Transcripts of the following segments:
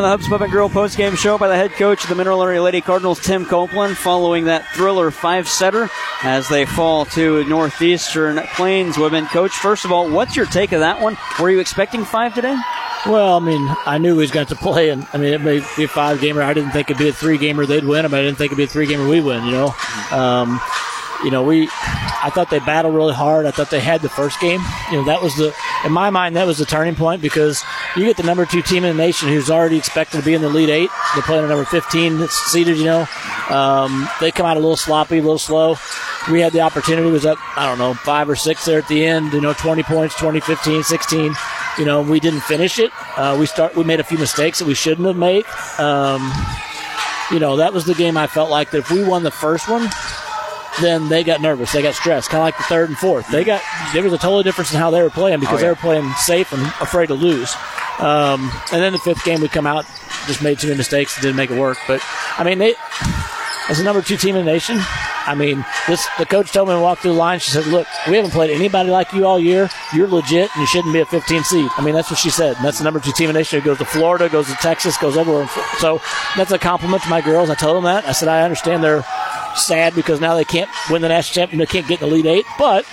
The Hubs Pub and Grill post-game show by the head coach of the Mineral Area Lady Cardinals, Tim Copeland, following that thriller five-setter as they fall to Northeastern Plainswomen. Coach, first of all, what's your take of that one? Were you expecting five today? Well, I mean, I knew he was going to play, and I mean, it may be a five gamer. I didn't think it'd be a three gamer they'd win, but I didn't think it'd be a three gamer we win. You know, um, you know, we, I thought they battled really hard. I thought they had the first game. You know, that was the, in my mind, that was the turning point because you get the number two team in the nation who's already expected to be in the Elite Eight. They're playing a number 15 that's seeded, you know. Um, they come out a little sloppy, a little slow. We had the opportunity, was up, I don't know, five or six there at the end, you know, 20 points, 20, 15, 16. You know, we didn't finish it. Uh, we start, we made a few mistakes that we shouldn't have made. Um, you know, that was the game I felt like that if we won the first one, then they got nervous. They got stressed, kind of like the third and fourth. They got there was a total difference in how they were playing because oh, yeah. they were playing safe and afraid to lose. Um, and then the fifth game, we come out, just made too many mistakes, didn't make it work. But I mean, they as the number two team in the nation. I mean, this the coach told me to walk through the line. She said, "Look, we haven't played anybody like you all year. You're legit, and you shouldn't be a 15 seed." I mean, that's what she said. And that's the number two team in the nation. It goes to Florida, goes to Texas, goes everywhere. So that's a compliment to my girls. I told them that. I said, I understand they're sad because now they can't win the national championship. They can't get in the Elite Eight, but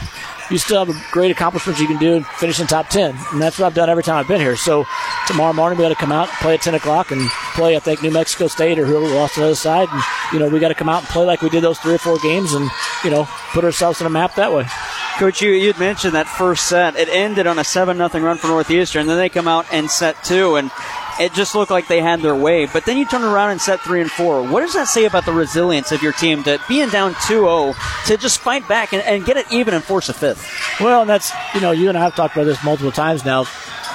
you still have great accomplishments you can do and finish in top 10. And that's what I've done every time I've been here. So tomorrow morning we got to come out, play at 10 o'clock, and play, I think, New Mexico State or whoever lost on the other side. And, you know, we got to come out and play like we did those three or four games and, you know, put ourselves in a map that way. Coach, you you'd mentioned that first set. It ended on a seven nothing run for Northeastern. And then they come out and set two, and it just looked like they had their way. But then you turn around and set three and four. What does that say about the resilience of your team to being down 2-0 to just fight back and, and get it even and force a fifth? Well, and that's you know you and I have talked about this multiple times now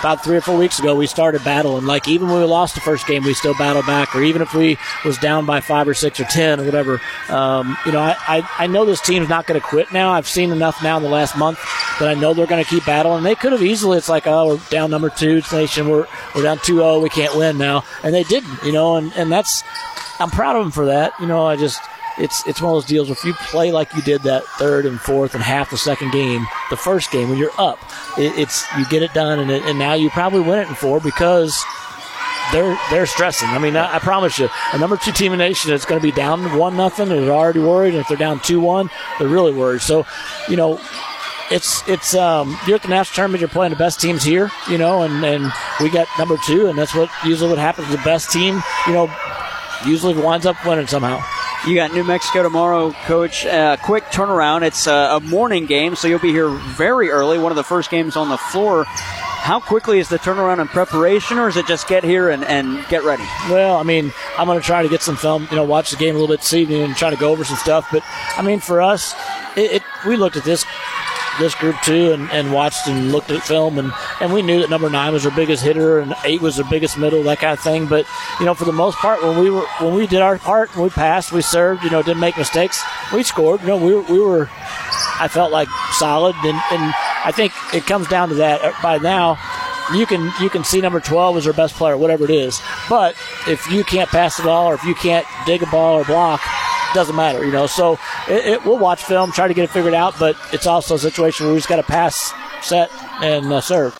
about three or four weeks ago, we started battling. Like even when we lost the first game, we still battled back. Or even if we was down by five or six or ten or whatever, um, you know, I, I, I know this team's not going to quit now. I've seen enough now in the last month that I know they're going to keep battling. They could have easily. It's like, oh, we're down number two nation. We're we're down 2-0. We can't win now, and they didn't. You know, and and that's I'm proud of them for that. You know, I just it's it's one of those deals if you play like you did that third and fourth and half the second game, the first game when you're up, it, it's you get it done, and, it, and now you probably win it in four because they're they're stressing. I mean, I, I, promise you, a number two team in the nation that's going to be down one nothing is already worried, and if they're down two one, they're really worried. So, you know. It's it's um, you're at the national tournament. You're playing the best teams here, you know, and, and we got number two, and that's what usually what happens. The best team, you know, usually winds up winning somehow. You got New Mexico tomorrow, Coach. Uh, quick turnaround. It's a, a morning game, so you'll be here very early. One of the first games on the floor. How quickly is the turnaround in preparation, or is it just get here and, and get ready? Well, I mean, I'm going to try to get some film, you know, watch the game a little bit this evening and try to go over some stuff. But, I mean, for us, it, it we looked at this this group too and, and watched and looked at film and, and we knew that number nine was our biggest hitter and eight was our biggest middle, that kind of thing. But, you know, for the most part when we were when we did our part, we passed, we served, you know, didn't make mistakes, we scored. You know, we we were I felt like solid and, and I think it comes down to that uh, by now you can you can see number 12 as our best player, whatever it is. But if you can't pass the ball or if you can't dig a ball or block, doesn't matter, you know. So it, it, we'll watch film, try to get it figured out, but it's also a situation where we just got to pass, set, and uh, serve.